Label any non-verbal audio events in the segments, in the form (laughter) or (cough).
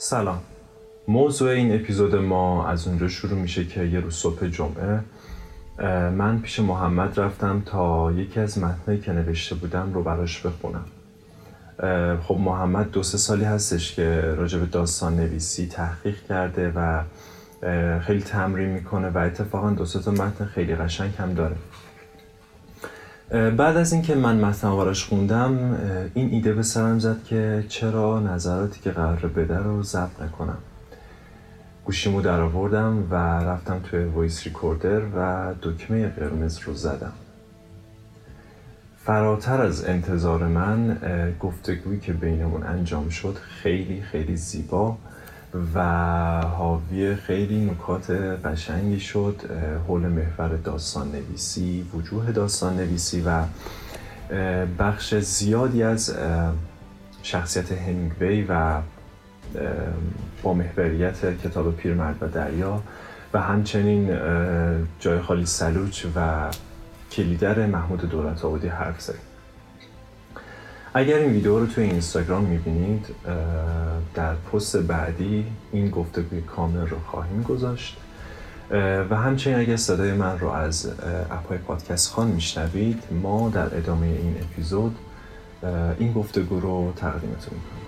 سلام. موضوع این اپیزود ما از اونجا شروع میشه که یه روز صبح جمعه من پیش محمد رفتم تا یکی از متنایی که نوشته بودم رو براش بخونم. خب محمد دو سه سالی هستش که راجع به داستان نویسی تحقیق کرده و خیلی تمرین می‌کنه و اتفاقا دو سه تا متن خیلی قشنگ هم داره. بعد از اینکه من متن آوارش خوندم این ایده به سرم زد که چرا نظراتی که قرار بده رو ضبط نکنم. گوشیمو در آوردم و رفتم توی وایس ریکوردر و دکمه قرمز رو زدم. فراتر از انتظار من گفتگویی که بینمون انجام شد خیلی خیلی زیبا. و حاوی خیلی نکات قشنگی شد حول محور داستان نویسی وجوه داستان نویسی و بخش زیادی از شخصیت همینگوی و با محوریت کتاب پیرمرد و دریا و همچنین جای خالی سلوچ و کلیدر محمود دولت آبادی حرف زدیم اگر این ویدیو رو توی اینستاگرام می‌بینید در پست بعدی این گفتگوی کامل رو خواهیم گذاشت. و همچنین اگر صدای من رو از اپای پادکست خان میشنوید ما در ادامه این اپیزود این گفتگو رو تقدیمتون می‌کنیم.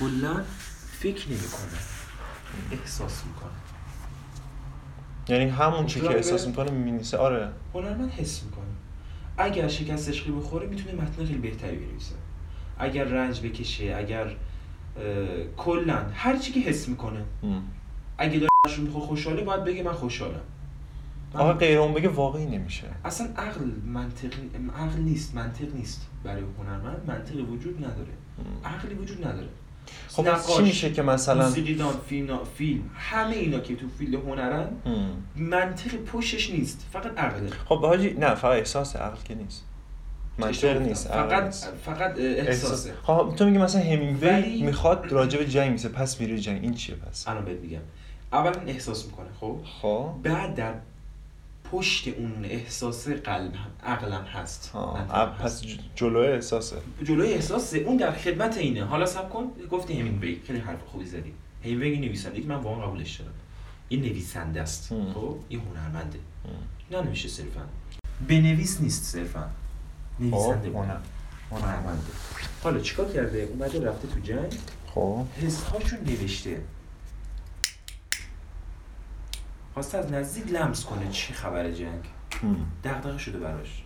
کلا فکر نمی‌کنه احساس می‌کنه یعنی همون چی که احساس می‌کنه مینیسه آره. من حس می‌کنه. اگر شکست عشقی بخوره می‌تونه متن خیلی بهتری بنویسه. اگر رنج بکشه اگر کلا هر چی که حس می‌کنه. اگه داره می‌خواد خوشحاله باید بگه من خوشحالم. آقا غیر اون بگه واقعی نمیشه. اصلا عقل منطق عقل نیست منطق نیست برای هنرمند منطقی وجود نداره. عقلی وجود نداره. خب چی میشه که مثلا موسیقیدان فیلم فیلم همه اینا که تو فیلد هنرن منطق پشتش نیست فقط عقله خب حاجی نه فقط احساس عقل که نیست. منطق نیست فقط نیست. فقط احساسه خب تو میگی مثلا همینگوی ولی... می‌خواد راجع به جنگ میسه پس میره جنگ. این چیه پس؟ الان بهت میگم. اولا احساس می‌کنه خب؟ خب. بعد در پشت اون احساس قلب عقلم هست. پس جلوی احساسه. جلوی احساسه. اون در خدمت اینه. حالا سب کن. گفتی همینگوی خیلی حرف خوبی زدی. همینگوی نویسنده. که من واقعا قبولش دارم. این نویسنده است. خب؟ این هنرمنده. نه نمیشه صرفا. بنویس نیست صرفا. نویسنده خب، هنرمنده. حالا چیکار کرده؟ اومده رفته تو جنگ. خب. حس هاشون نوشته. خواسته از نزدیک لمس کنه چی خبر جنگ. دغدغه شده براش.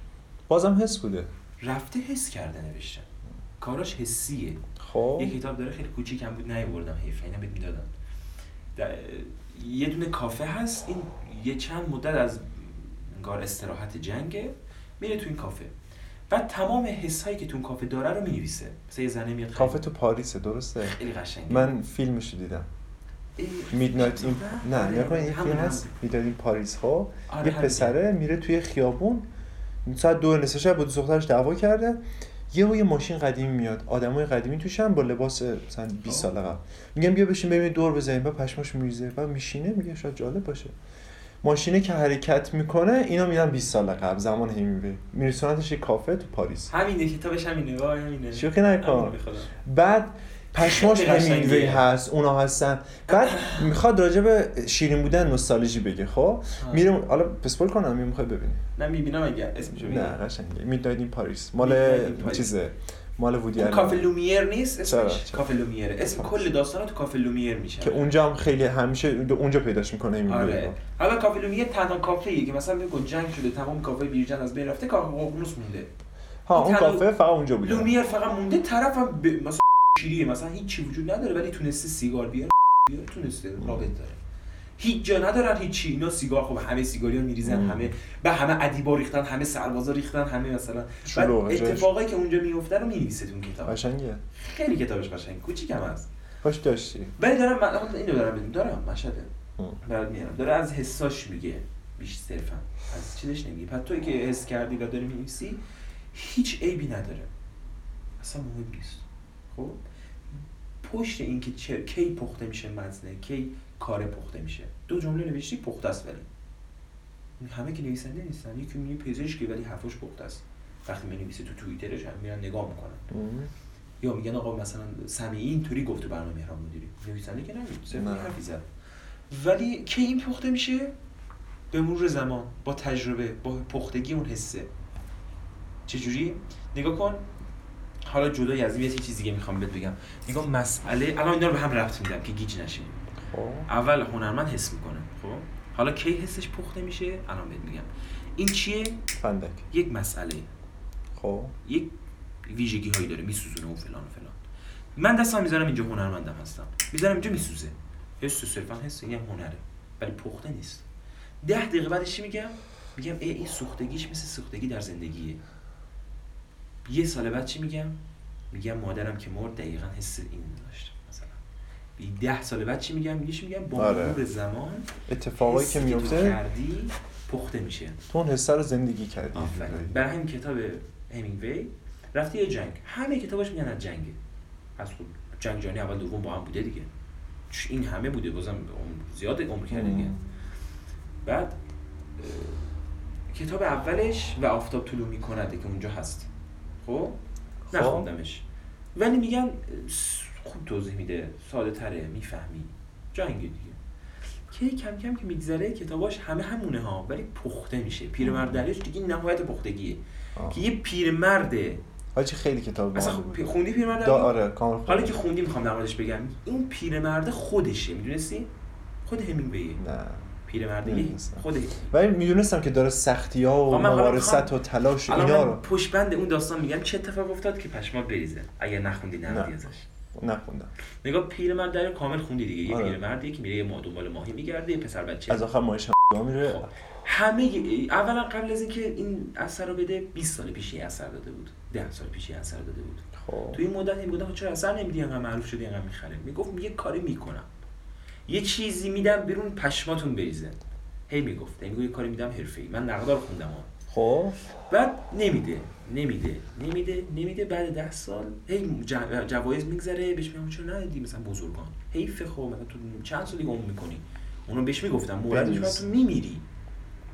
بازم حس بوده. رفته حس کرده نوشتن کاراش حسیه. خب. یه کتاب داره خیلی کوچیکم بود نیوردم حیف. اینا بهت می‌دادم یه دونه کافه هست. این یه چند مدت از انگار استراحت جنگه. میره تو این کافه. بعد تمام حس هایی که تو کافه داره رو می‌نویسه. مثلا یه زنه میاد کافه تو پاریسه درسته؟ خیلی قشنگه. من فیلمش رو دیدم. میدنایت این نه نگاه این فیلم هست. می‌دادیم پاریس ها آره، یه پسره میره توی خیابون. ساعت دو نصف شب با دو دخترش دعوا کرده. یه یه ماشین قدیمی میاد. آدمای قدیمی توشن با لباس مثلا 20 سال قبل میگم بیا بشین ببینید دور بزنیم. بعد پشماش میریزه. بعد میشینه میگه شاید جالب باشه. ماشینه که حرکت می‌کنه اینا میدن 20 سال قبل زمان همیوی میرسونتش یه کافه تو پاریس. همینه کتابش همینه. وای همینه. شوخی نکن. بعد پشماش (laughs) همینگوی هست اونا هستن. بعد می‌خواد راجع به شیرین بودن نوستالژی بگه خب؟ میره حالا پسپول کنم می‌خوای ببینی. نه می‌بینم اگر اسمشو نه قشنگه. میداید این پاریس مال چیزه؟ مال وودی اون کافه لومیر نیست اسمش؟ کافه لومیر. اسم کل داستانا تو کافه لومیر میشه. که اونجا هم خیلی همیشه اونجا پیداش می‌کنه این آره. حالا کافه لومیر تنها کافه ای که مثلا بگو جنگ شده تمام کافه بیرجن از بین رفته کافه ققنوس مونده. ها اون کافه فقط اونجا بوده. لومیر فقط مونده طرفم ب... مثلا شیریه. مثلا هیچ چی وجود نداره ولی تونسته سیگار بیاره. بیاره تونسته. رابط داره. هیچ جا ندارن هیچی اینا سیگار خب همه سیگاری ها میریزن مم. همه به همه ادیبا ریختن همه سربازا ریختن همه مثلا. بعد جاش. اتفاقایی که اونجا میفته رو می‌نویسه تو اون کتاب. قشنگه. خیلی کتابش قشنگ. کوچیکم هست. باش داشتی. ولی دارم من اینو دارم بگم دارم مشهده. مم. برات میارم. داره از حساش میگه. بیش صرفا. از چیزش نمیگه. پس توی که حس کردی و داری می‌نویسی هیچ عیبی نداره. اصلا مهم نیست. خب؟ پشت این که چه کی پخته میشه متنه کی کار پخته میشه. دو جمله نوشتی پخته است ولی. همه که نویسنده نیستن یکی میگه پزشکی ولی حرفش پخته است. وقتی می‌نویسه تو توییترش هم میرن نگاه می‌کنن. یا میگن آقا مثلا سمیعی اینطوری گفته برنامه مهران مدیری. نویسنده که. یه حرفی زد. ولی کی این پخته میشه؟ به مرور زمان با تجربه با پختگی اون حسه. چجوری؟ نگاه کن. حالا جدای از این یه چیز دیگه می‌خوام بهت بگم. نگاه مسئله الان اینا رو به هم ربط میدم که گیج نشیم. خب. اول هنرمند حس می‌کنه خب؟ حالا کی حسش پخته میشه؟ الان بهت میگم. این چیه؟ فندک. یک مسئله. خب. یک ویژگی هایی داره میسوزونه و فلان و فلان. من دستم می‌ذارم اینجا هنرمندم هستم. می‌ذارم اینجا میسوزه. حس صرفا حس این هم هنره ولی پخته نیست. ده دقیقه بعدش چی میگم؟ میگم ای این سوختگیش مثل سوختگی در زندگیه. یه سال بعد چی میگم؟ میگم مادرم که مرد دقیقا حس این داشت مثلا. ده سال بعد چی میگم؟ میگه چی میگم؟ با آره. مرور زمان اتفاقایی که میفته کردی پخته میشه. تو اون حسه رو زندگی کردی. برای همین کتاب همینگوی رفته یه جنگ. همه کتاباش میگن از جنگه از خود جنگ جهانی اول دوم با هم بوده دیگه. این همه بوده. بازم زیاد عمر کرده دیگه. بعد کتاب اولش و آفتاب طلوع میکنده که اونجا هست. خب؟ خب. نخوندمش. ولی میگن خوب توضیح میده. ساده تره. می‌فهمی. جنگ دیگه. که کم کم که میگذره کتاباش همه همونه ها. ولی پخته میشه. پیرمرد دلیلش دیگه نهایت پختگیه. آه. که یه پیرمرده حاجی خیلی کتاب اصلا باحالی خب بود خوندی پیرمرد؟ آره کامل حالا. که خوندی می‌خوام در بگم. این پیرمرده خودشه. می‌دونستی؟ خود همینگویه نه. پیرمرده نمی‌دونستم. خود ولی می‌دونستم که داره سختی ها و مبارست می‌خوام- و تلاش اینا رو پشت بند اون داستان میگم چه اتفاق افتاد که پشمات بریزه؟ اگر نخوندی نه. نمیدی ازش. نخوندم. نگاه پیرمرد در کامل خوندی دیگه. یه آره. پیرمردیه که میره یه ما دنبال ماهی میگرده یه پسر بچه. از آخر ماهیش هم میره. خب. همه اولا قبل از اینکه این اثر رو بده 20 سال پیش اثر داده بود. 10 سال پیش اثر داده بود. خب. تو این مدت این بودم چرا اثر نمیدی؟ انقدر معروف شدی انقدر می‌خره. می‌گفت یه کاری می‌کنم. یه چیزی میدم بیرون پشماتون بریزه. هی می‌گفت میگه یه کاری میدم حرفه‌ای. من نقدار خوندم ها خب. بعد نمیده نمیده نمیده نمیده. بعد ده سال هی جوایز میگذره بهش میگم چرا ندیدی مثلا بزرگان؟ حیف خب مثلا تو چند سالی عمر می‌کنی. اونو بهش می‌گفتم موردش. تو میمیری.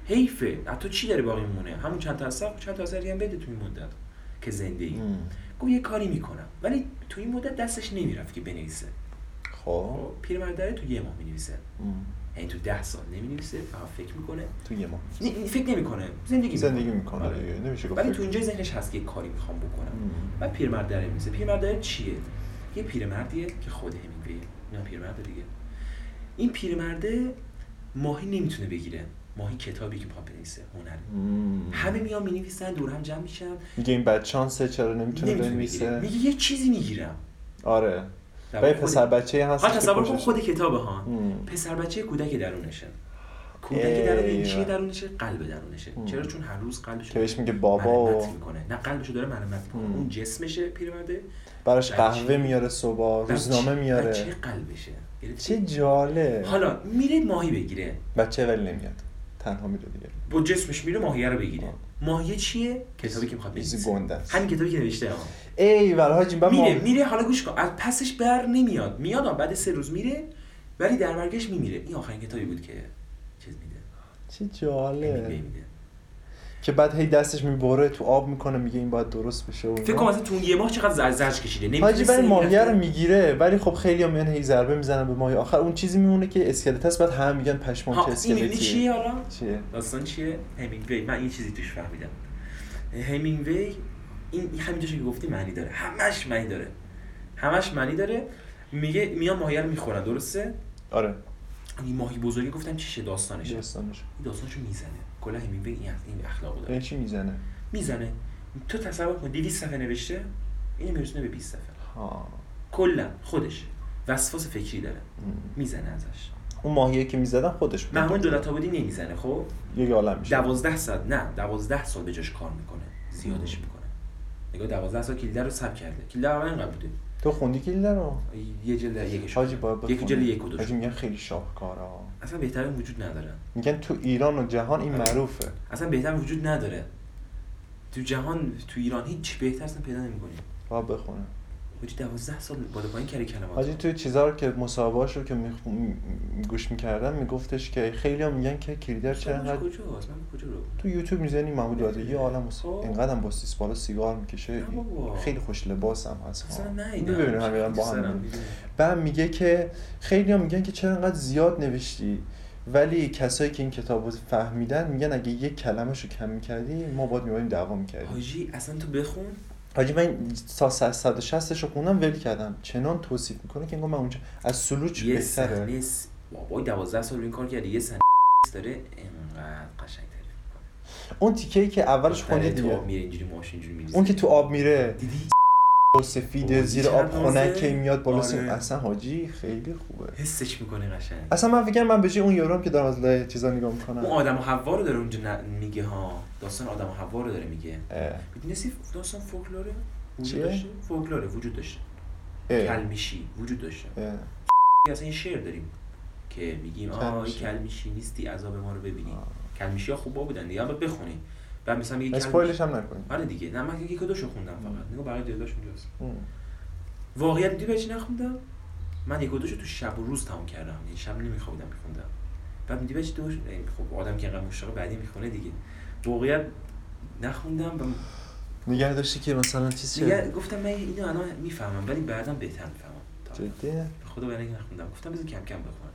حیفه تو چی داره باقی میمونه؟ همون چند تا اثر چند تا اثر دیگه هم بده تو این مدت که زنده ای. گفت یه کاری می‌کنم. ولی تو این مدت دستش نمی‌رفت که بنویسه. خب. خب پیرمرد داره تو یه ماه می‌نویسه. ام. یعنی تو ده سال نمی‌نویسه فقط فکر می‌کنه. تو یه ماه. نه، فکر نمی‌کنه. زندگی زندگی می‌کنه آره. نمیشه گفت ولی. تو اینجا ذهنش هست که کاری می‌خوام بکنم. و پیرمرد داره میزه پیرمرد داره چیه؟ یه پیرمردیه که خود همینگویه نه پیرمرد دیگه. این پیرمرده ماهی نمی‌تونه بگیره. ماهی کتابی که می‌خواد بنویسه هنره ام. همه میان می‌نویسن دور هم جمع میشن. میگه این بد شانسه چرا نمی‌تونه بنویسه؟ میگه یه چیزی می‌گیرم. آره. و یه پسر بچه هست ها تصور کن خود کتابه ها. پسر بچه کودک درونشه. کودک. درون چیه درونشه؟ قلب درونشه. چرا؟ چون هر روز قلبش بهش میگه بابا. و می‌کنه. نه قلبشو داره مرمت می‌کنه. اون جسمشه پیرمرده. براش. قهوه میاره صبح روزنامه میاره. قلبشه. گرفتی؟ چه جاله حالا میره ماهی بگیره. بچه ولی نمیاد. تنها میره دیگه. با جسمش میره ماهیه رو بگیره. آه. ماهیه چیه؟ کتابی که می‌خواد بنویسه. گنده است. همین کتابی که نوشته ای ول حاجی من ما... میره میره حالا گوش کن. از پسش بر نمیاد. میاد بعد سه روز میره ولی در برگشت میمیره. این آخرین کتابی بود که چیز میده. چه جاله میده. که بعد هی دستش می‌بره تو آب می‌کنه میگه این باید درست بشه و فکر اینا. کن مثلا تو یه ماه چقدر زر زرج کشیده حاجی نمی‌تونسته ولی ماهیه رو. می‌گیره ولی خب خیلی هم هی ضربه می‌زنن به ماهی. آخر اون چیزی میمونه که اسکلت هست بعد همه میگن پشمام ها چه این می‌دونی اسکلتیه. چیه حالا؟ چیه؟ داستان چیه؟ همینگوی من این چیزی توش فهمیدم. همینگوی این همینجا که گفتی معنی داره. همش معنی داره. همش معنی داره. میگه میان ماهیه رو می‌خورن درسته؟ آره. این ماهی بزرگی گفتم چیشه داستانش این داستانشو می‌زنه. کلا همینگوی این این اخلاقو داره. یعنی چی می‌زنه؟ می‌زنه. تو تصور کن 200 صفحه نوشته اینو میرسونه به 20 صفحه. ها. کلا خودش وسواس فکری داره. می‌زنه ازش. اون ماهیه که می‌زدن خودش بود. محمود دولت آبادی نمی‌زنه خب؟ یه عالم میشه. دوازده ساعت نه دوازده سال به جاش کار می‌کنه. زیادش می‌کنه. نگاه دوازده سال کلیدر رو سب کرده. کلیدر اول اینقدر بوده. تو خوندی کلیدر رو؟ یه جلد یکش حاجی باید یک جلد یک و حاجی میگن خیلی شاهکارا. اصلا بهتر وجود نداره. میگن تو ایران و جهان این معروفه. اصلا بهتر وجود نداره. تو جهان تو ایران هیچ بهتر اصلا پیدا نمی‌کنی. باید بخونه حاجی 12 سال بالا پایین کردی کلمات. حاجی توی چیزا رو که مصاحبهاش رو که میخ... گوش می‌کردم میگفتش که خیلی هم میگن که کلیدر چرا انقدر من کجا رو؟ تو یوتیوب می‌زنی محمود وادی یه عالم. خب. اینقدر هم با سیس بالا سیگار می‌کشه. خیلی خوش لباس هم هست. اصلا. نه می‌بینیم همین با هم بعد میگه که خیلی هم میگن که چرا انقدر زیاد نوشتی. ولی کسایی که این کتاب رو فهمیدن میگن اگه یک کلمه رو کم می‌کردی ما باید میباییم دعوا می‌کردیم. حاجی اصلا تو بخون. حاجی من تا 160 رو خوندم ول کردم. چنان توصیف می‌کنه که انگار من اونجا از سلوچ یه بهتره. بابای 12 سال این کار کردی یه صحنه داره انقدر قشنگ. اون تیکه ای که اولش خوندی تو دیگه. آب میره اینجوری ماشین اینجوری میریزه. اون که تو آب میره. دیدی؟ اوه، زیر آب؟ خنکه میاد بالا سیم آره. اصلا حاجی خیلی خوبه حسش می‌کنه قشنگ اصلا من فکر من به جای اون یارو که دارم از لای چیزا نگاه اون می‌کنم آدم و حوا رو داره اونجا میگه ها داستان آدم و حوا رو داره میگه. می‌دونستی داستان فولکلوره وجود؟ داشته فولکلوره وجود داشته. کلمیشی وجود داشته. اصلا این شعر داریم که میگیم آه این کلمیشی. نیستی عذاب ما رو ببینی. کلمیشی ها خوبا بودن دیگه بخونی بعد مثلا میگه اسپویلش هم نکنی آره دیگه. نه من یک دوشو خوندم فقط. نگاه بقیه دیداش اونجاست. واقعیت دیدی چی نخوندم. من یک دوشو تو شب و روز تمام کردم. یعنی شب نمیخوابیدم میخوندم. بعد دیدی چی دوش خب آدم که انقدر مشتاق بعدی می‌خونه دیگه. واقعیت نخوندم و نگه داشتی که مثلا چیز چه؟ گفتم من اینو الان می‌فهمم ولی بعدا بهتر می‌فهمم. جدی به خدا برای نخوندم. گفتم بذار کم کم بخونم.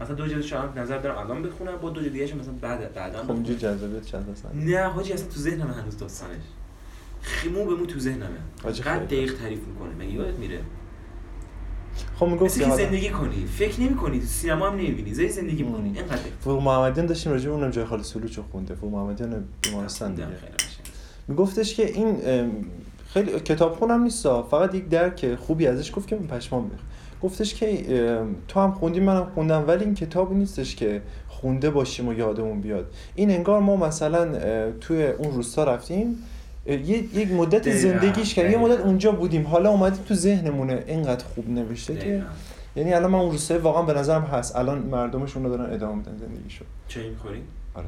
مثلا دو جلد شاید نظر دارم الان بخونم با دو جلد دیگه مثلا بعد بعدا خب اینجا. جذابیت چند هست نه حاجی اصلا تو ذهنم هنوز داستانش. خیمو به مو تو ذهنمه. قد. دقیق تعریف می‌کنه مگه یادت میره؟ خب می‌گفت مثل که زندگی کنی. فکر نمی کنی تو سینما هم نمی‌بینی. زی زندگی. می‌کنی. اینقدر فروغ محمدیان داشتیم راجع به اونم جای خالی سلوچ رو خونده فروغ محمدیان بیمارستان دیگه. میگفتش که این خیلی کتاب خونم نیستا فقط یک درک خوبی ازش گفت که من پشمام ریخت. گفتش که تو هم خوندی منم خوندم ولی این کتابی نیستش که خونده باشیم و یادمون بیاد. این انگار ما مثلا توی اون روستا رفتیم یک مدت زندگیش کردیم یه. مدت اونجا بودیم. حالا اومدیم تو ذهنمونه اینقدر خوب نوشته که. یعنی الان من اون روستای واقعا به نظرم هست. الان مردمشون رو دارن ادامه میدن زندگیشو. چای می‌خوری آره.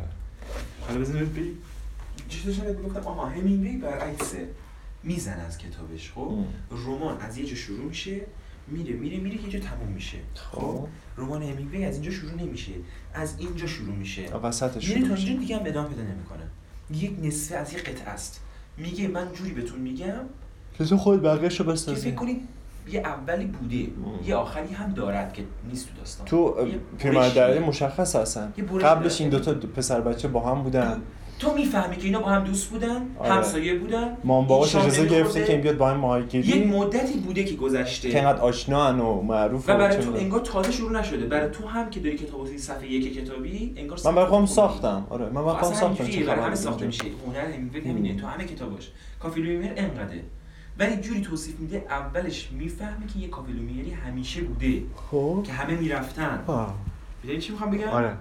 حالا بزن بگی چی داشتم گفتم آها همینگوی برعکسه می‌زنه از کتابش خب. رمان از یه جا شروع میشه. میره میره میره که اینجا تموم میشه. خب. خب؟ رمان همینگوی از اینجا شروع نمیشه. از اینجا شروع میشه. وسطش میره شروع تا میشه. اینجا دیگه هم ادامه پیدا نمی‌کنه. یک نصفه از یک قطعه است. میگه من جوری بهتون میگم که تو خود بقیه‌شو که بسازی. فکر کنید یه اولی بوده یه آخری هم دارد که نیست تو داستان. تو یه پیرمرد برشی. دریا داره. مشخص هستن. یه قبلش. این دوتا دو پسر بچه با هم بودن. تو می‌فهمی که اینا با هم دوست بودن آره. همسایه بودن. مام باباش اجازه گرفته. که این بیاد با هم یک ماهیگیری مدتی بوده که گذشته. که انقدر آشنا و معروف و برای تو. انگار تازه شروع نشده. برای تو هم که داری کتاب صفحه یک کتابی انگار من برای خودم ساختم. آره من برای خودم اصلا ساختم. چه برای خبر؟ همه ساخته. میشه هنر همینه تو همه کتاباش. کافی لومیر انقدره. ولی جوری توصیف میده اولش می‌فهمی که یه کافی لومیری همیشه بوده. خب. که همه می‌رفتن. می‌دونی چی می‌خوام بگم؟ آره.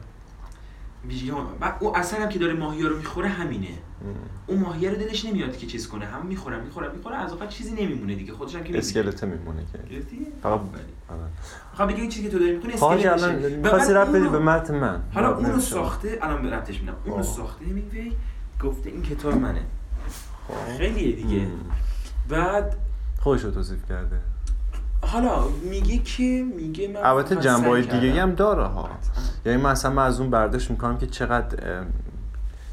ویژگی- بعد اون اصلا هم که داره ماهیا رو می‌خوره همینه ام. اون ماهیه رو دلش نمیاد که چیز کنه هم می‌خورم می‌خورم می‌خوره از آخر چیزی نمیمونه دیگه خودش هم که. اسکلته میمونه که گرفتی فقط. آره. بگم این چیزی که تو داری می‌کنی و می‌خواستی رب بدی به متن من حالا اونو نمی‌شم. ساخته الان به ربطش میدم اونو آه. ساخته همینگوی گفته این کتاب منه خب. خیلیه دیگه. بعد خودش رو توصیف کرده حالا میگه که میگه من البته جنبه های دیگه. هم داره ها. یعنی مثلا من از اون برداشت می‌کنم که چقدر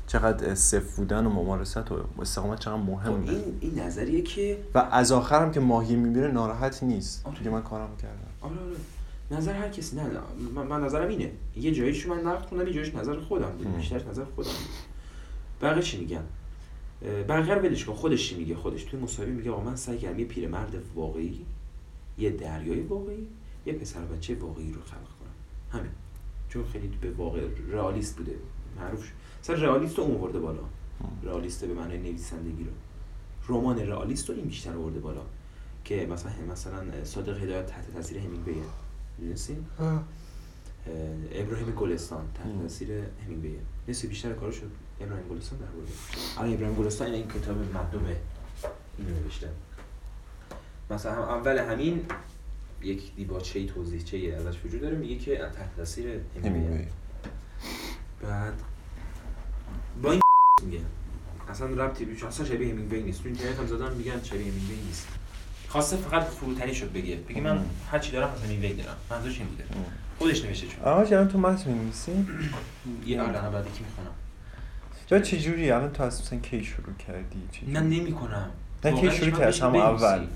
چقدر صفر بودن و ممارست و استقامت چقدر خب مهمه این این نظریه که و از آخرم که ماهی می‌بینه ناراحت نیست. آره. دیگه من کارم کردم. آره آره. نظر هر کسی نه. من, من نظرم اینه. یه جاییشو من نقد خوندم یه جاییش نظر خودم بود. هم. بیشترش نظر خودم بود. بقیه چی میگن؟ بقیه رو ولش کن. خودش چی میگه؟ خودش توی مصاحبه میگه آقا من سعی کردم یه پیرمرد واقعی یه دریای واقعی یه پسر بچه واقعی رو خلق کنم. همین. چون خیلی به واقع رئالیست بوده. معروف شد. مثلا رئالیست رو اون آورده بالا رئالیست به معنای نویسندگی رو. رمان رئالیست رو این بیشتر آورده بالا. که مثلا مثلا صادق هدایت تحت تاثیر همینگویه. می‌دونستی؟ اه، ابراهیم گلستان تحت تاثیر همینگویه. نصف بیشتر کارو شد ابراهیم گلستان در برده؟ الان ابراهیم گلستان این کتاب مردمه اینو نوشته. مثلا هم اول همین یک دیباچه ای توضیح چه ازش وجود داره میگه که تحت تاثیر همینگوی بعد با این میگه. اصلا ربطی بیش اصلا شبیه همینگوی نیست. تو اینترنت هم زدن میگن شبیه همینگوی نیست. خواسته فقط فروتنی شد بگه. بگه من. هر چی دارم از همینگوی دارم. منظورش این بوده. خودش نوشته چون آقا الان تو متن می‌نویسی؟ (clears throat) یه الان بعد یکی می‌خونم. یا چه جوری؟ الان تو از مثلا کی شروع کردی؟ چه نه نمی‌کنم. نه کی شروع کردی؟ همون اول.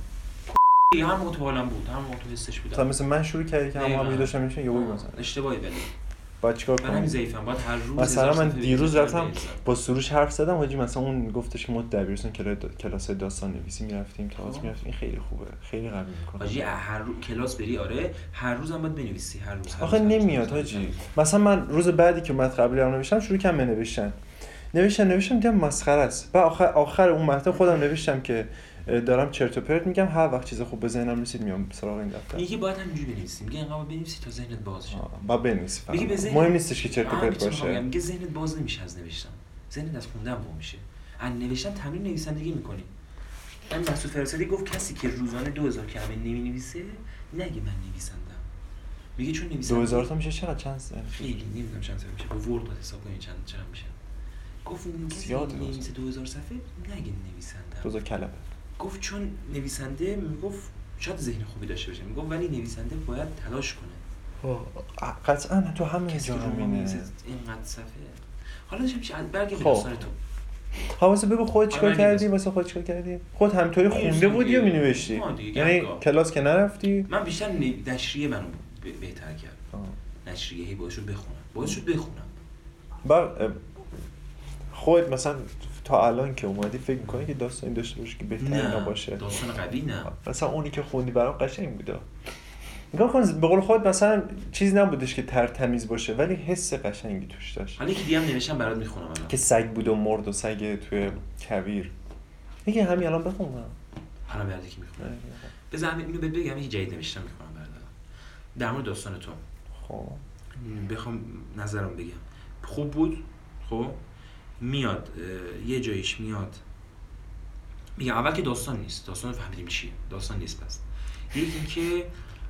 هم موقع تو حالم بود هم موقع تو حسش تا بودم مثل من شروع کردی که هم دقیقاً. داشتم میشه یه آه، مثلا. اشتباهی ولی باید چیکار من کنم؟ ضعیفم باید هر روز مثلا من دیروز رفتم. با سروش حرف زدم حاجی مثلا اون گفتش که ما دبیرستان کلا- کلاس داستان نویسی می‌رفتیم تئاتر خب. می‌رفتیم این خیلی خوبه خیلی قوی حاجی می‌کنه هر روز کلاس بری آره هر روز هم باید بنویسی هر روز آخه نمیاد حاجی. مثلا من روز بعدی که متن قبلی رو نوشتم شروع کردم به نوشتن. نوشتم نوشتم دیدم مسخره است. و آخر آخر اون متن خودم نوشتم که دارم چرت و پرت میگم هر وقت چیز خوب به ذهنم رسید میام سراغ این دفتر. میگه باید همینجوری بنویسی میگه اینقدر بنویسی تا ذهنت باز شه. با بنویسی ذهن- مهم نیستش که چرت و پرت. باشه. میگه ذهنت باز نمیشه از نوشتن. ذهنت از خوندن وا میشه. از نوشتن تمرین نویسندگی می‌کنی. من مسعود فرستادی گفت کسی که روزانه 2000 کلمه نمی‌نویسه نگه من نویسندم. میگه چون نویسنده 2000 تا میشه؟ چقدر؟ چند سن خیلی نمی‌دونم چند صفحه میشه. با ورد باید حساب کنیم چند چند میشه. گفت نویسه 2000 صفحه نگه نویسندم. 2000 کلمه. گفت چون نویسنده می‌گفت شاید ذهن خوبی داشته باشه. می‌گفت ولی نویسنده باید تلاش کنه. قطعا تو همه جا می‌نویسه اینقدر صفحه. حالا داشتم میشه برگه خب. تو. ها واسه بگو خودت چیکار آره، کردی؟ من واسه خودت چیکار کردی؟ خود همطوری خونده نوشتم بودی یا. مینوشتی. یعنی. کلاس که نرفتی من بیشتر نشریه منو بهتر کرد آه. نشریه هی بخونم. باعث شد بخونم. بعد اه، خودت مثلا تا الان که اومدی فکر می‌کنی که داستانی داشته باشی که بهتر باشه داستان قوی نه. مثلا اونی که خوندی برام قشنگ بوده نگاه کن به قول خود مثلا چیزی نبودش که تر تمیز باشه ولی حس قشنگی توش داشت. حالا دیگه هم نوشتم برات می‌خونم الان. که سگ بود و مرد و سگ توی کویر. دیگه همین الان بخون حالا برات یکی می‌خونم. بذار همین اینو بهت بگم یه جدید نوشتم می‌خونم برات. در مورد داستان تو. خب. بخوام نظرم بگم. خوب بود؟ خب؟ میاد یه جایش میاد. میگم اول که داستان نیست داستان رو فهمیدیم چیه. داستان نیست پس. یکی اینکه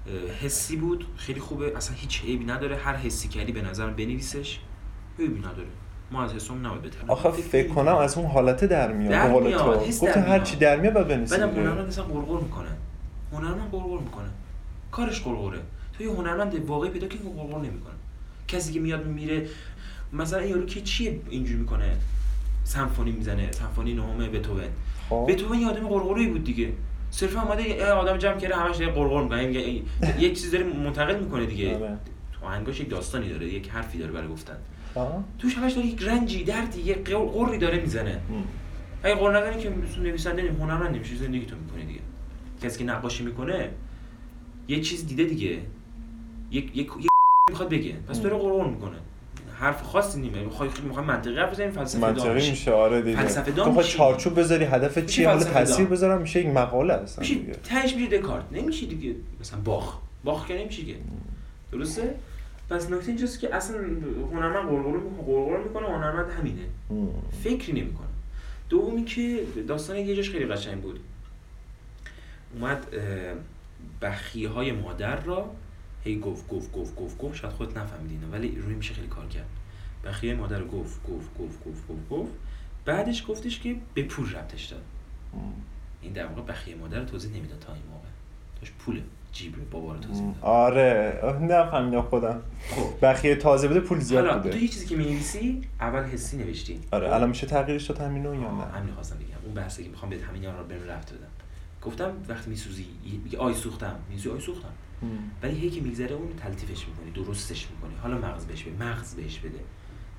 اه، حسی بود خیلی خوبه. اصلا هیچ عیبی نداره. هر حسی کردی به نظرم بنویسش عیبی نداره. ما از حسم نباید بترم آخه فکر کنم از اون حالت در میاد در میاد، حس در هر. چی در میاد باید بنویسی بعدم. هنرمند مثلا قرقر می‌کنه. هنرمند قرقر می‌کنه. کارش قرقره تو یه هنرمند واقعی پیدا که قرقر نمی‌کنه. کسی که میاد میره مثلا یارو که چیه اینجوری می‌کنه؟ سمفونی می‌زنه سمفونی نهم بتوون خب. بتوون یه آدم قرقری بود دیگه. صرفا اومده یه آدم جمع کرده همش داره قرقر می‌کنه. میگه یک چیز داره منتقل می‌کنه دیگه. آره. تو آهنگاش یک داستانی داره یک حرفی داره برای گفتن. توش همش داره یک رنجی دردی یه قری داره می‌زنه. اگه قول نداری که نویسنده نمی هنرمند نمیشه زندگی تو می‌کنی دیگه. کسی که نقاشی می‌کنه یه چیز دیده دیگه. یک یک یک می‌خواد بگه. پس داره قرقر می‌کنه. حرف خاصی نیمه. می‌خوای می‌خوای منطقی حرف بزنی فلسفه منطقی. میشه آره دیگه. فلسفه خود میشی. چارچوب بذاری هدف میشه چیه؟ حالا تاثیر. بذارم میشه یک مقاله میشی دیگه. تهش میشه دکارت. نمیشه دیگه. مثلا باخ. باخ که نمیشه که. درسته؟ پس نکته اینجاست که اصلا هنرمند قرقر می‌کنه قرقر می‌کنه هنرمند همینه. فکری نمی‌کنه. دومی که داستان یه جاش خیلی قشنگ بود. اومد بخیه های مادر را هی گفت گفت گفت گفت گفت شاید خودت نفهمیدی اینو. ولی روی میشه خیلی کار کرد. بخیه مادر رو گفت گفت گفت گفت گفت گفت. بعدش گفتش که به پول ربطش داد. این در واقع بخیه مادر رو توضیح نمی‌داد تا این موقع. داشت پول جیب رو بابا رو توضیح. می‌داد. آره. نفهمیدم خودم. خب. بخیه تازه بوده پول زیاد حالا تو یه چیزی که می‌نویسی اول حسی نوشتی. آره الان میشه تغییرش داد همینو یا نه همین خواستم بگم. اون بحثی که می‌خوام بهت همین رو برم رفت بدم. گفتم وقتی میسوزی میگه آی سوختم. میسوزی آی سوختم. ولی هی که میگذره اون تلطیفش می‌کنی درستش می‌کنی. حالا مغز بهش بده مغز بهش بده.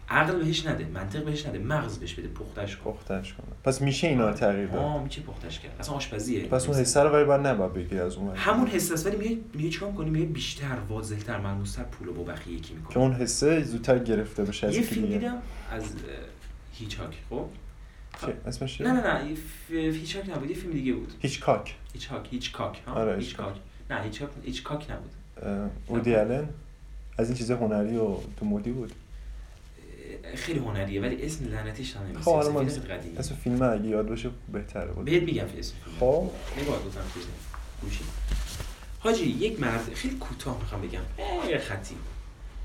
عقل بهش نده منطق بهش نده مغز بهش بده پختش پختش کنه. پس میشه اینا تغییر داد؟ آه میشه پختش کرد. اصلا آشپزیه. پس اون حسه رو ولی باید نباید بگیری از اون. همون حس است ولی میگه میگه چیکار می‌کنی؟ میگه بیشتر واضح‌تر ملموس‌تر پول با بقیه یکی که می‌کنه اون حسه زودتر گرفته بشه از یه فیلم. دیدم از هیچاک خب؟ چه؟ اسمش؟ نه نه نه یه ف- هیچاک نبود یه فیلم دیگه بود. هیچ کاک هیچکاک هیچکاک ها؟ آره، هیچکاک. نه هیچکاک هیچکاک نبود. اه، اودی آلن؟ از این چیز هنری و تو مودی بود؟ خیلی هنریه ولی اسم لعنتیش هم نمیشه. خب حالا اسم فیلم اگه یاد باشه بهتره بود. بهت میگم اسم فیلم. خب. نگاه گفتم چیزی گوشی. حاجی یک مرد خیلی کوتاه می‌خوام بگم. اه، خطی.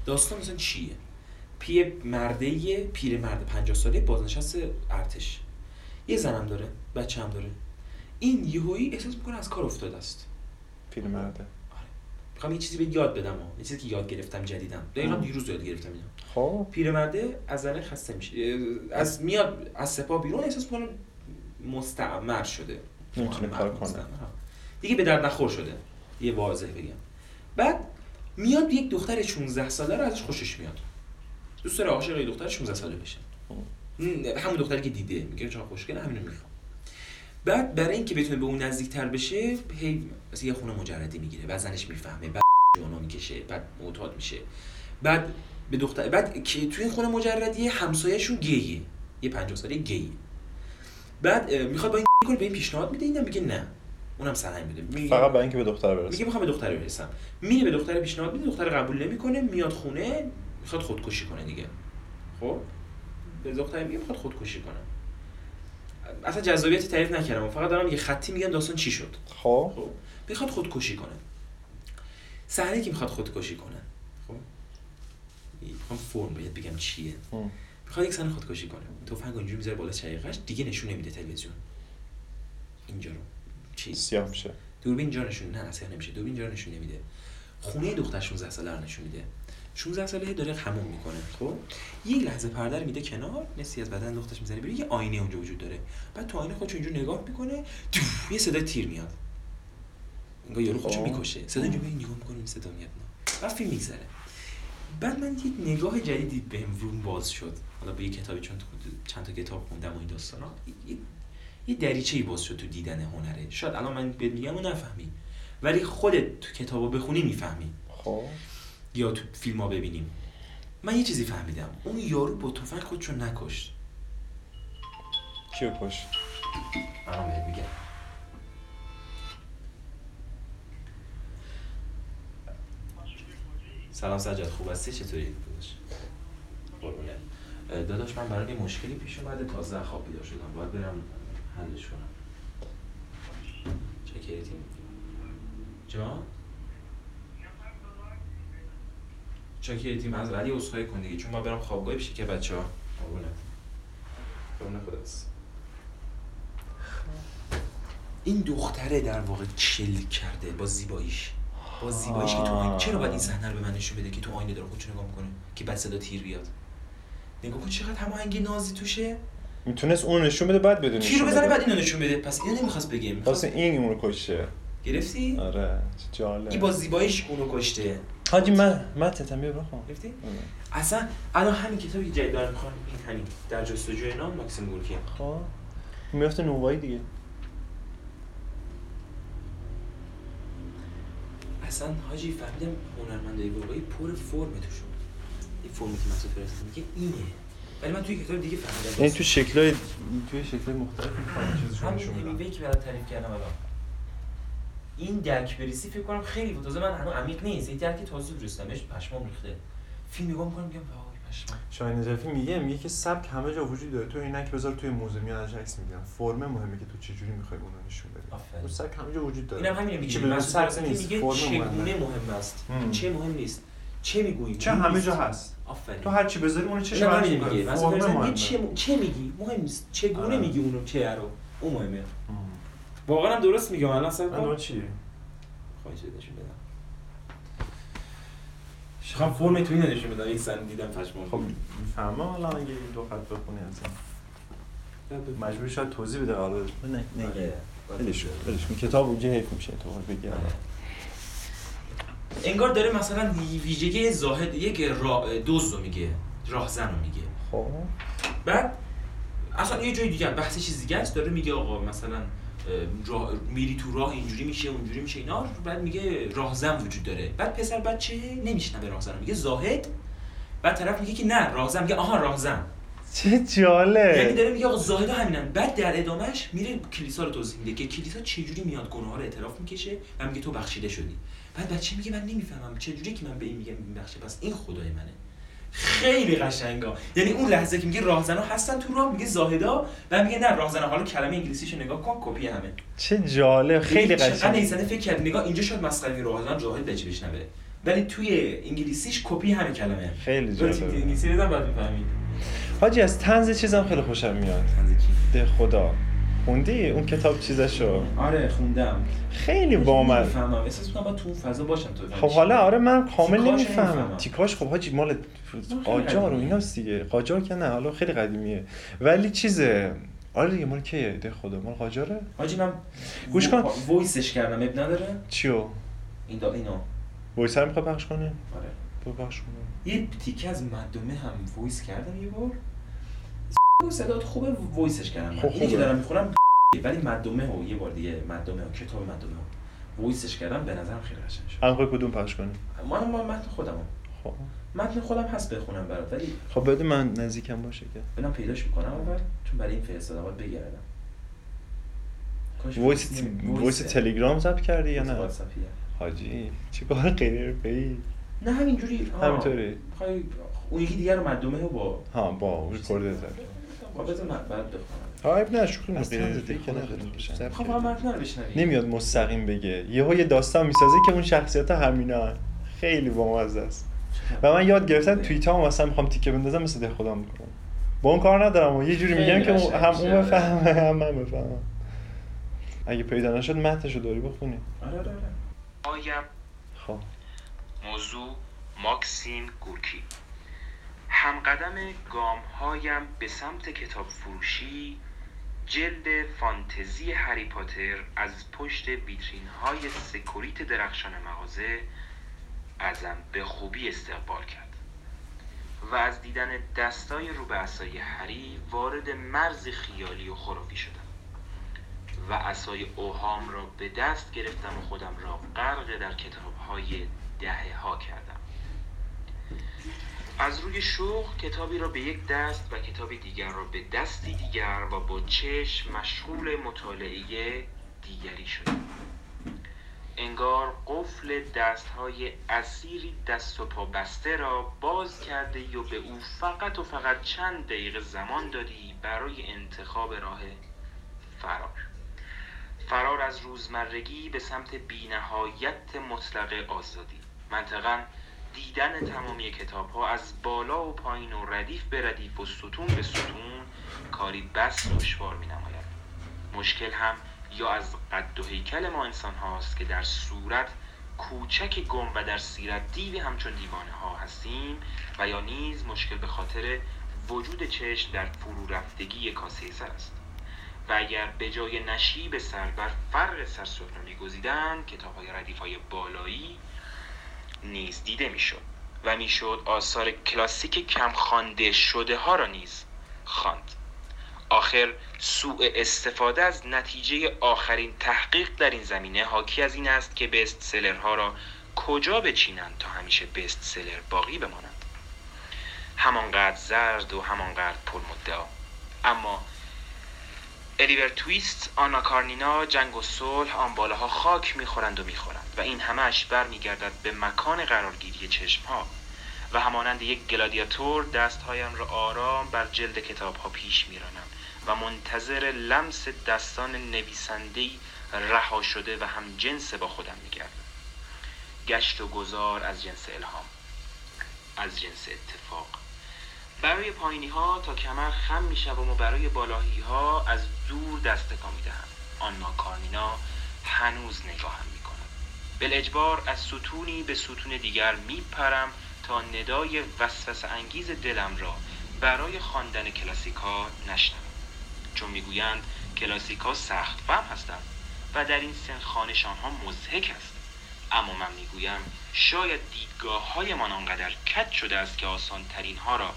داستان مثلا چیه؟ پی مرده پیر مرد 50 ساله بازنشسته ارتش. یه زنم داره بچه هم داره. این یهویی احساس می‌کنه از کار افتاده است. فیلم مرده. می‌خوام یه چیزی به یاد بدم ها. یه چیزی که یاد گرفتم جدیدم. دقیقا. دیروز یاد گرفتم اینا خب. پیرمرده از زنه خسته میشه. از میاد از سپاه بیرون احساس می‌کنه مستعمر شده. نمی‌تونه کار کنه. دیگه به درد نخور شده. یه واضح بگم. بعد میاد یک دختر 16 ساله رو ازش خوشش میاد. دوست داره عاشق یه دختر 16 ساله بشه. م، همون دختری که دیده میگه چقدر خوشگله همینو می‌خوام. بعد برای اینکه بتونه به اون نزدیکتر بشه هی مثلا یه خونه مجردی می‌گیره بعد زنش می‌فهمه بعد جانا می‌کشه بعد معتاد میشه. بعد به دختر بعد که توی این خونه مجردی همسایه‌شون گیه. یه 50 ساله گیه. بعد می‌خواد با این کنه به این پیشنهاد میده اینم میگه نه. اونم سرهم میده میگه فقط برای اینکه به دختر برسه. میگه می‌خوام به دختر برسم. میره به دختر پیشنهاد میده دختر قبول نمی‌کنه میاد خونه می‌خواد خودکشی کنه دیگه. خب؟ به دختر میگه می‌خواد خودکشی کنه. اصلا جذابیتی تعریف نکردم. فقط دارم یه خطی میگم داستان چی شد. خب. خب. می‌خواد خودکشی کنه. صحنه که می‌خواد خودکشی کنه؟ خب. می‌خوام فرم بهت بگم چیه. می‌خواد یک صحنه خودکشی کنه. تفنگ اونجوری می‌ذاره بالا شقیقش دیگه نشون نمیده تلویزیون. اینجا رو. چیز سیاه میشه. دوربین اینجا نشون نه اصلا نمیشه. دوربین اینجا نشون نمیده. خونه دختر 16 ساله رو نشون میده. 16 ساله داره حموم می‌کنه خب؟ یک لحظه پرده رو میده کنار نسی از بدن دخترش می‌زنه بیرون یه آینه اونجا وجود داره. بعد تو آینه خودش اینجور نگاه می‌کنه یه صدای تیر میاد. انگار یارو خودشو خب. می‌کشه. صدا اینجا میاد نگاه می‌کنه صدا میاد. نه بعد فیلم میگذره. بعد من یک نگاه جدیدی بهم روم باز شد. حالا به یه کتابی چون چند تا کتاب خوندم و این داستانا یه- دریچه باز شد تو دیدن هنره. شاید الان من بهت میگم و نفهمی. ولی خودت تو کتابو بخونی می‌فهمی. خب. یا تو فیلم ها ببینیم. من یه چیزی فهمیدم. اون یارو با تفنگ خودشو نکشت. کیو کش الان بهت میگم. سلام سجاد خوب هستی؟ چطوری؟ داداش قربونت. اه، داداش من برای مشکلی پیش اومده. تازه از خواب بیدار شدم. باید برم حلش کنم. چکریتی جان؟ چکریتی از ولی اصخایی کن دیگه چون ما برم خوابگاه پیش که بچه ها قربونت. قربون خداست. این دختره در واقع چل کرده با زیباییش. با زیباییش که تو آینه چرا باید این صحنه رو به من نشون بده که تو آینه داره خودشو نگاه می‌کنه؟ که بعد صدا تیر بیاد. نگاه کن چقدر هماهنگی نازی توشه. می‌تونست اون نشون بده بعد بدون تیر رو بزنه بعد اینو نشون بده. پس اینو نمی‌خواست بگه. می‌خواست واسه این اون رو کشه گرفتی؟ آره چه جالب. این با زیباییش اونو کشته. حاجی من من تتم بیا بخوام. گرفتی اصلا الان همین کتابی که جدید دارم می‌خوام این همین در جستجوی نام ماکسیم گورکی خب. میفته نوایی دیگه. اصلا حاجی فهمیدم هنرمندای واقعی پر فرم توشون. این فرمی که مسعود فرسته میگه اینه. ولی من توی کتاب دیگه فهمیدم. یعنی تو شکلای توی شکلای مختلف می‌خوام چیزشون همین نشون بدم. همیوی که برات تعریف کردم الان. این درک بریسی فکر کنم خیلی بود. تازه من هنوز عمیق نیست. این درک تازه درستمش پشمام ریخته. فیلم نگاه می‌کنم میگم شاهین نجفی میگه میگه که سبک همه جا وجود داره. تو اینک بذار توی موزه. میان عکس می‌گیرن فرم مهمه که تو چجوری می‌خوای اونو نشون بدی. اون سبک همه جا وجود داره. اینم همین میگه. مسعود سبک نیست. فرم چگونه مهم است. چه مهم نیست. چه می‌گویی چه همه. جا هست. آفرین. تو هر چی بذاری اون چه همین میگه. مهمه. چه, چه میگی؟ مهم نیست. چگونه آره. میگی اونو چه رو؟ اون مهمه. هم. واقعا هم درست میگم الان اصلا من چی؟ خواهی نشون بدم؟ خواهم فرم تو اینو نشون بدم این سن دیدم پشمام. خب. می‌فهمم حالا اگه این دو خط بخونی از این. مجبور شاید توضیح بده قرار نه نه. ولش کن ولش کن. کتاب اونجا حیف میشه تو بگی. آره. انگار داره مثلا ویژگی زاهد یک را... دوز رو میگه راهزن رو میگه. خب. بعد اصلا یه جای دیگه بحث چیز دیگه است داره میگه آقا مثلا راه میری تو راه اینجوری میشه اونجوری میشه اینا بعد میگه راهزن وجود داره. بعد پسر بچه نمیشنوه راهزن میگه زاهد. بعد طرف میگه که نه راهزن. میگه آها راهزن. چه یعنی جالب داره میگه آقا زاهد همینن بعد در ادامهش میره کلیسا رو توضیح میده که کلیسا چجوری میاد گناه ها رو اعتراف می‌کشه و میگه تو بخشیده شدی. بعد بچه میگه من نمی‌فهمم چجوری که من به این میگم میبخشه پس این خدای منه. خیلی قشنگا یعنی اون لحظه که میگه راهزنا هستن تو راه میگه زاهدا و میگه نه راهزنا حالا کلمه انگلیسیشو نگاه کن کپی همه. چه جالب خیلی قشنگ. نیسانه فکر کرد نگاه اینجا شاید مسخره راهزنا جاهد بچه بشنوه. ولی توی انگلیسیش کپی همه کلمه. خیلی جالب. انگلیسی رو بعد می‌فهمید حاجی از طنز چیزم خیلی خوشم میاد. طنز کی دهخدا. خوندی اون کتاب چیزشو؟ آره خوندم. خیلی بامزه. می‌فهمم. احساس می‌کنم با تو فضا باشم تو خب حالا آره من کامل نمی‌فهمم. تیکاش خب حاجی مال قاجار و ایناست دیگه. قاجار که نه حالا خیلی قدیمیه. ولی چیزه؟ آره دیگه مال کیه؟ دهخدا مال قاجاره؟ حاجی من گوش کن. voice ش کردم. عیب نداره؟ چیو؟ این دا اینو. voice رو می‌خوای پخش کنی؟ آره. برو پخش کن یه تیکه از مردمه هم voice کردم یه بار. صدات خوبه voice ش کردم. خب. اینی که. دارم می‌خونم (laughs) ولی مردمه و یه بار دیگه مردمه و کتاب مردمه و voice ش کردم به نظرم خیلی قشنگ شد. هم می‌خوای کدوم پخش کنی؟ من ما متن خودمم خب. متن خودم هست بخونم برات ولی خب بده من نزدیکم باشه که. ببینم پیداش می‌کنم اول چون برای این فرستادم باید بگردم. وایس وایس تلگرام ضبط کردی یا نه. حاجی چی کار غیر حرفه‌ای نه همینجوری. همینطوری. می‌خوای اون یکی دیگه رو مردمه و با ها با ریکورد زد خب اب نه شوخی نداره. خب هم رو بشنوی نمیاد مستقیم بگه. یهو یه داستان می‌سازه که اون شخصیت همینا خیلی بامزه است. و من یاد گرفتم توییت ها مثلا می‌خوام تیکه بندازم مثل ده خدا می‌کنم. با اون کار ندارم و یه جوری میگم که هم اون. بفهمه هم من بفهمم. اگه پیدا نشد متنشو داری بخونی. آره آره آره. آیم. خب. موضوع ماکسیم گورکی همقدم گام هایم به سمت کتاب فروشی جلد فانتزی هری پاتر از پشت ویترین های سکوریت درخشان مغازه ازم به خوبی استقبال کرد و از دیدن دستای رو به عصای هری وارد مرز خیالی و خرافی شدم و عصای اوهام را به دست گرفتم و خودم را غرق در کتاب های دهه ها کردم. از روی شوق کتابی را به یک دست و کتابی دیگر را به دستی دیگر و با چشم مشغول مطالعه دیگری شدم. انگار قفل دستهای اسیری دست و پا بسته را باز کرده و به او فقط و فقط چند دقیقه زمان دادی برای انتخاب راه فرار. فرار از روزمرگی به سمت بینهایت مطلق آزادی. منطقا دیدن تمامی کتاب ها از بالا و پایین و ردیف به ردیف و ستون به ستون کاری بس دشوار می نماید مشکل هم یا از قد و هیکل ما انسان هاست که در صورت کوچک گم و در سیرت دیوی همچون دیوانه ها هستیم و یا نیز مشکل به خاطر وجود چشم در فرو رفتگی کاسه سر است. و اگر به جای نشیب سر بر فرق سر سفره میگزیدند کتاب های ردیف های بالایی نیز دیده می‌شد و می‌شد آثار کلاسیک کم خوانده شده ها را نیز خواند. آخر سوء استفاده از نتیجه آخرین تحقیق در این زمینه حاکی از این است که بست سلرها را کجا بچینند تا همیشه بست سلر باقی بمانند. همانقدر زرد و همانقدر پرمدعا. اما الیور تویست، آنا کارنینا، جنگ و صلح آن بالاها خاک می‌خورند و می‌خورند و این همش برمیگردد به مکان قرارگیری چشم ها و همانند یک گلادیاتور دستهایم را آرام بر جلد کتاب ها پیش میرانم و منتظر لمس دستان نویسنده‌ای رها شده و هم جنس با خودم میگردم. گشت و گذار از جنس الهام از جنس اتفاق. برای پایینی ها تا کمر خم می شوم و برای بالاهی ها از دور دست تکان می دهم آنا کارنینا هنوز نگاهم می کند بالاجبار از ستونی به ستون دیگر می پرم تا ندای وسوسه انگیز دلم را برای خواندن کلاسیک ها نشنوم. چون می‌گویند کلاسیک ها سخت فهم هستند و در این سن خانشان ها مزهک است. اما من می‌گویم شاید دیدگاه هایمان آنقدر کج شده است که آسان ترین ها را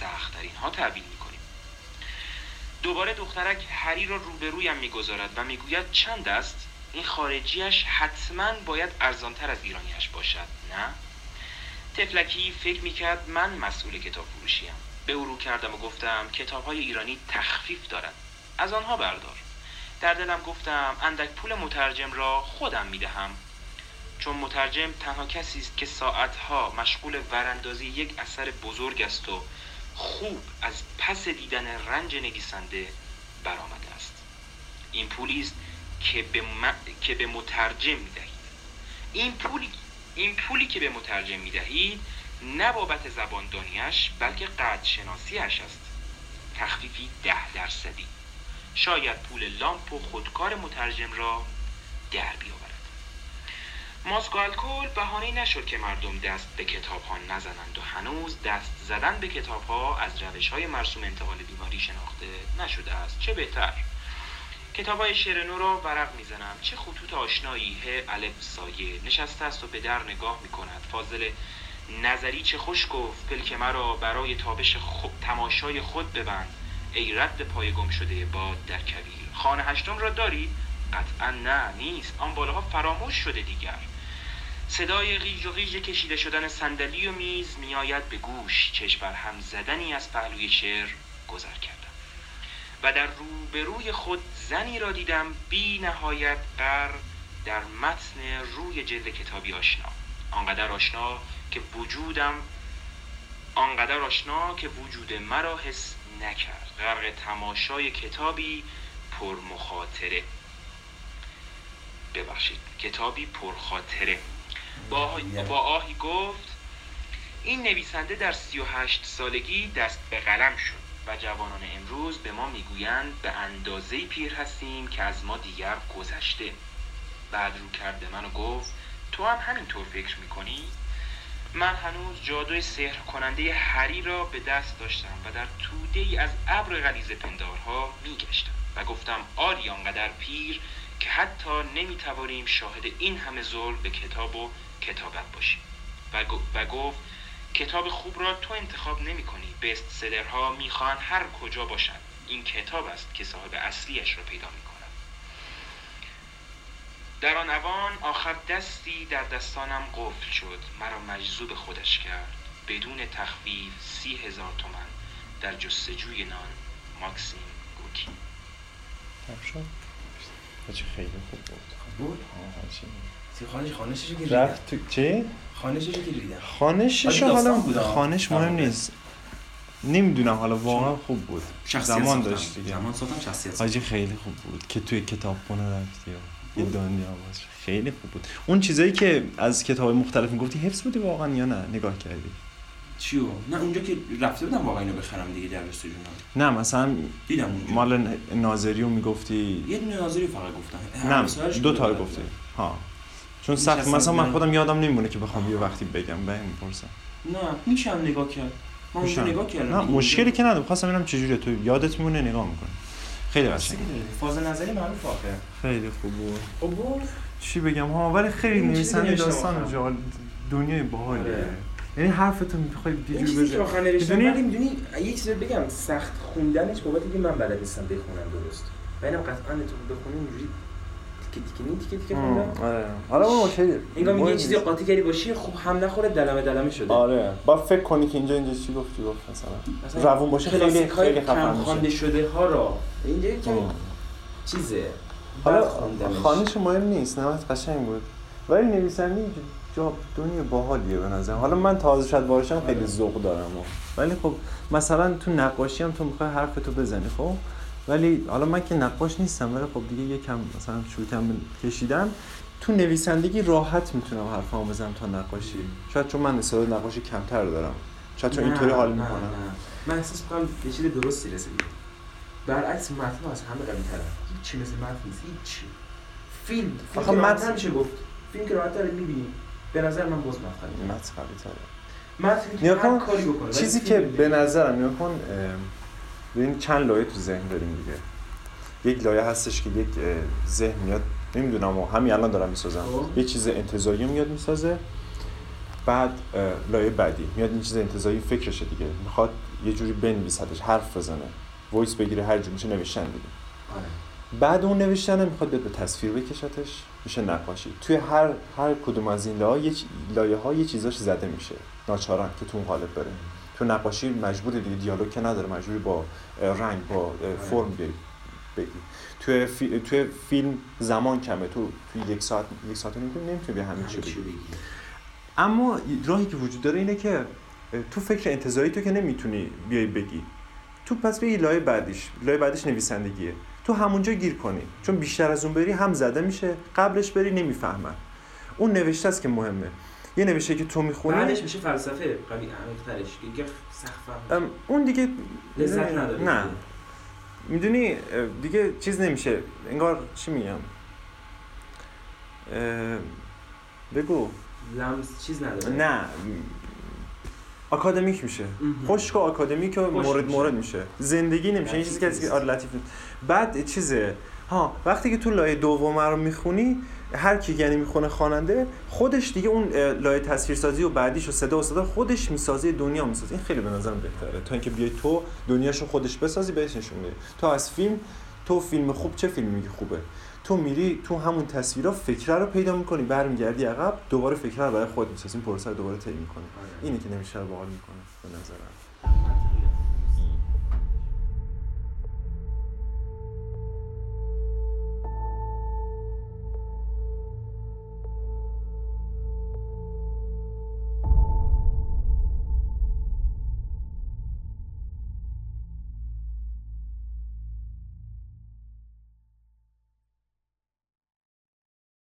سخت ترین ها تعبیل می‌کنیم. دوباره دخترک هری را روبرویم می‌گذارد و می‌گوید چند است؟ این خارجیش حتما باید ارزانتر از ایرانیش باشد نه؟ تفلکی فکر می‌کرد من مسئول کتاب فروشیم به او رو کردم و گفتم کتاب های ایرانی تخفیف دارد از آنها بردار. در دلم گفتم اندک پول مترجم را خودم می‌دهم. چون مترجم تنها کسی است که ساعتها مشغول وراندازی یک اثر بزرگ است و خوب از پس دیدن رنج نویسنده برآمده است. این پولی است که به, م- که به مترجم می‌دهید. این پولی این پولی که به مترجم می‌دهید نه بابت زباندانیش بلکه قدر شناسیش است. تخفیفی ده درصدی. شاید پول لامپ و خودکار مترجم را در بیاورد. ماسک و الکل بهانه نشد که مردم دست به کتاب ها نزنند و هنوز دست زدن به کتاب ها از روش های مرسوم انتقال بیماری شناخته نشده است. چه بهتر؟ کتاب های شعر را ورق می‌زنم. چه خطوط آشنایی؟ ه الف سایه. نشسته است و به در نگاه می کند فاضل نظری چه خوش گفت؟ پلک مرا برای تابش خود تماشای خود ببند. ای رد پای گم شده باد در کبیر خانه هشتم را داری؟ قطعا نه نیست. آن بالاها فراموش شده دیگر. صدای غیج و غیج کشیده شدن صندلی و میز میآید به گوش. چشم بر هم زدنی از پهلوی شعر گذر کردم. و در روبروی خود زنی را دیدم بی نهایت قر در متن روی جلد کتابی آشنا. آنقدر آشنا که وجودم آنقدر آشنا که وجود مرا حس نکرد. غرق تماشای کتابی پر مخاطره ببخشید کتابی پرخاطره. با, با آهی گفت این نویسنده در سی و هشت سالگی دست به قلم شد و جوانان امروز به ما می‌گویند به اندازه پیر هستیم که از ما دیگر گذشته بعد رو کرده من و گفت تو هم همینطور فکر می‌کنی؟ من هنوز جادوی سحر کننده هری را به دست داشتم و در توده ای از ابر غلیظ پندارها میگشتم و گفتم آری آنقدر پیر که حتی نمی‌توانیم شاهد این همه ظلم به کتاب و کتابت باشیم. و, گفت کتاب خوب را تو انتخاب نمی کنی بست سلرها می‌خواهند هر کجا باشند. این کتاب است که صاحب اصلیش را پیدا می کند در آن اوان آخر دستی در دستانم قفل شد. مرا مجذوب خودش کرد. بدون تخفیف سی هزار تومن در جستجوی نان ماکسیم گوکی خیلی خوب بود. بود؟ خانش خانشش که رفت تو چی؟ خانشش دیدم خانشش حالا. خانش مهم. نیست. نمی‌دونم حالا واقعا خوب بود. شخصیت زمان. داشت دیگه. زمان ساختم شخصیت. حاجی خیلی خوب بود که توی کتاب خونه رفتی و یه دنیا باز خیلی خوب بود. اون چیزایی که از کتاب مختلف می‌گفتی حفظ بودی واقعا یا نه؟ نگاه کردی. چیو؟ نه اونجا که رفته بودم واقعا اینو بخرم دیگه در رستوران نه مثلا دیدم اونجا. مال ناظری رو می‌گفتی؟ یه دونه ناظری فقط گفتم. نه دو تا گفتی. ها. چون سخت مثلا من. خودم یادم نمیمونه که بخوام یه وقتی بگم به این می‌پرسم. نه میشم نگاه کرد. من اونجا. نگاه کردم. نه. مشکلی که ندارم خواستم ببینم چجوریه. تو یادت میمونه نگاه می‌کنی. خیلی قشنگ. فاز نظری معروف آخه. خیلی خوب بود. چی بگم؟ ها ولی خیلی نویسنده داستان. جال دنیای باحالیه. آره. یعنی حرفتون می‌خوای یه جوری چیزی که بگم آخر نوشتم می‌دونی؟ ولی می‌دونی یه چیزی بگم سخت خوندنش بابت اینکه من بلد نیستم بخونم درست. و اینم قطعا تو بخونی اینجوری تیکه تیکه نی تیکه تیکه خوندم آره. حالا اون اوکیه انگار یه چیزی. قاطی کردی باشی خوب هم نخوره دلمه دلمه شده. آره. با فکر کنی که اینجا اینجا چی گفتی؟ گفت مثلا. روون باشه خیلی خیلی کم خفن خوانده شده ها را. اینجا ام. چیزه. حالا. خانش مهم نیست. نمت قشنگ بود. ولی نویسنده یه جا دنیا باحالیه به نظر حالا من تازه شاید بارشم خیلی آره. ذوق دارم و. ولی خب مثلا تو نقاشی هم تو می‌خوای حرف تو بزنی خب؟ ولی حالا من که نقاش نیستم ولی خب دیگه یکم مثلا شروطم کشیدم تو نویسندگی راحت می‌تونم حرفامو بزنم تا نقاشی. شاید چون من استعداد نقاشی کمتر دارم. شاید چون اینطوری حال می‌کنم. نه. من احساس می‌کنم به چیز درستی رسیدی برعکس متن از همه قوی تره هیچی مثل متن نیست. هیچ فیلم. فیلم آخه که متن- میشه گفت. فیلم که راحت داره می‌بینی. به نظر من باز متن متن قوی تره متن می‌تونه نیا هر کن، کاری بکنه. چیزی که به نظرم نیا کن ببین چند لایه تو ذهن داریم دیگه. یک لایه هستش که یک ذهن میاد. نمی‌دونم و همین الان دارم می‌سازم. خب. یه چیز انتظاری میاد می‌سازه. بعد لایه بعدی. میاد این چیز انتظاری فکرشه دیگه. می‌خواد یه جوری بنویسدش حرف بزنه. voice بگیره هر جور میشه نوشتن دیگه. آره. بعد اون نوشتن می‌خواد به تصویر بکشتش. میشه نقاشی. توی هر هر کدوم از این لایه لایه ها یه چیزاش زده میشه. ناچارن که تو اون قالب بره. تو نقاشی مجبور دیگه دیالوگ که نداره. مجبوری با رنگ با اه، فرم بیای بگی. توی, فی... توی فیلم زمان کمه. تو توی یک ساعت یک ساعت نمی‌تونی نمی‌تونی به همین چی بگی. اما راهی که وجود داره اینه که تو فکر انتظاری تو که نمی‌تونی بیای بگی. تو پس به لایه بعدیش. لایه بعدیش نویسندگیه. تو همونجا گیر کنی. چون بیشتر از اون بری هم زده میشه قبلش بری نمی‌فهمن. اون نوشته است که مهمه. یه نوشته که تو می‌خونی بعدش میشه فلسفه قوی عمیق‌ترش. سخت اون دیگه لذت نداره نه. می‌دونی دیگه چیز نمیشه. انگار چی میگم؟ بگو. لمس چیز نداره. نه. آکادمیک میشه. خشک و آکادمیک و مورد. مورد میشه. زندگی نمیشه. این چیزی که آره لطیف بعد چیزه؟ ها وقتی که تو لایه دوم رو می‌خونی هر کی یعنی می‌خونه خواننده خودش دیگه اون لایه تصویرسازی و بعدیش و صدا و صدا خودش می‌سازه دنیا می‌سازه. این خیلی به نظرم بهتره. تا اینکه بیای تو دنیاشو خودش بسازی بهش نشون بدی تو از فیلم تو فیلم خوب چه فیلمی میگی خوبه؟ تو میری تو همون تصویرها فکره رو پیدا می‌کنی برمیگردی عقب دوباره فکره رو برای خود می‌سازی این پروسه رو دوباره طی می‌کنی آره. اینی که نمیشه رو باحال می‌کنه به نظرم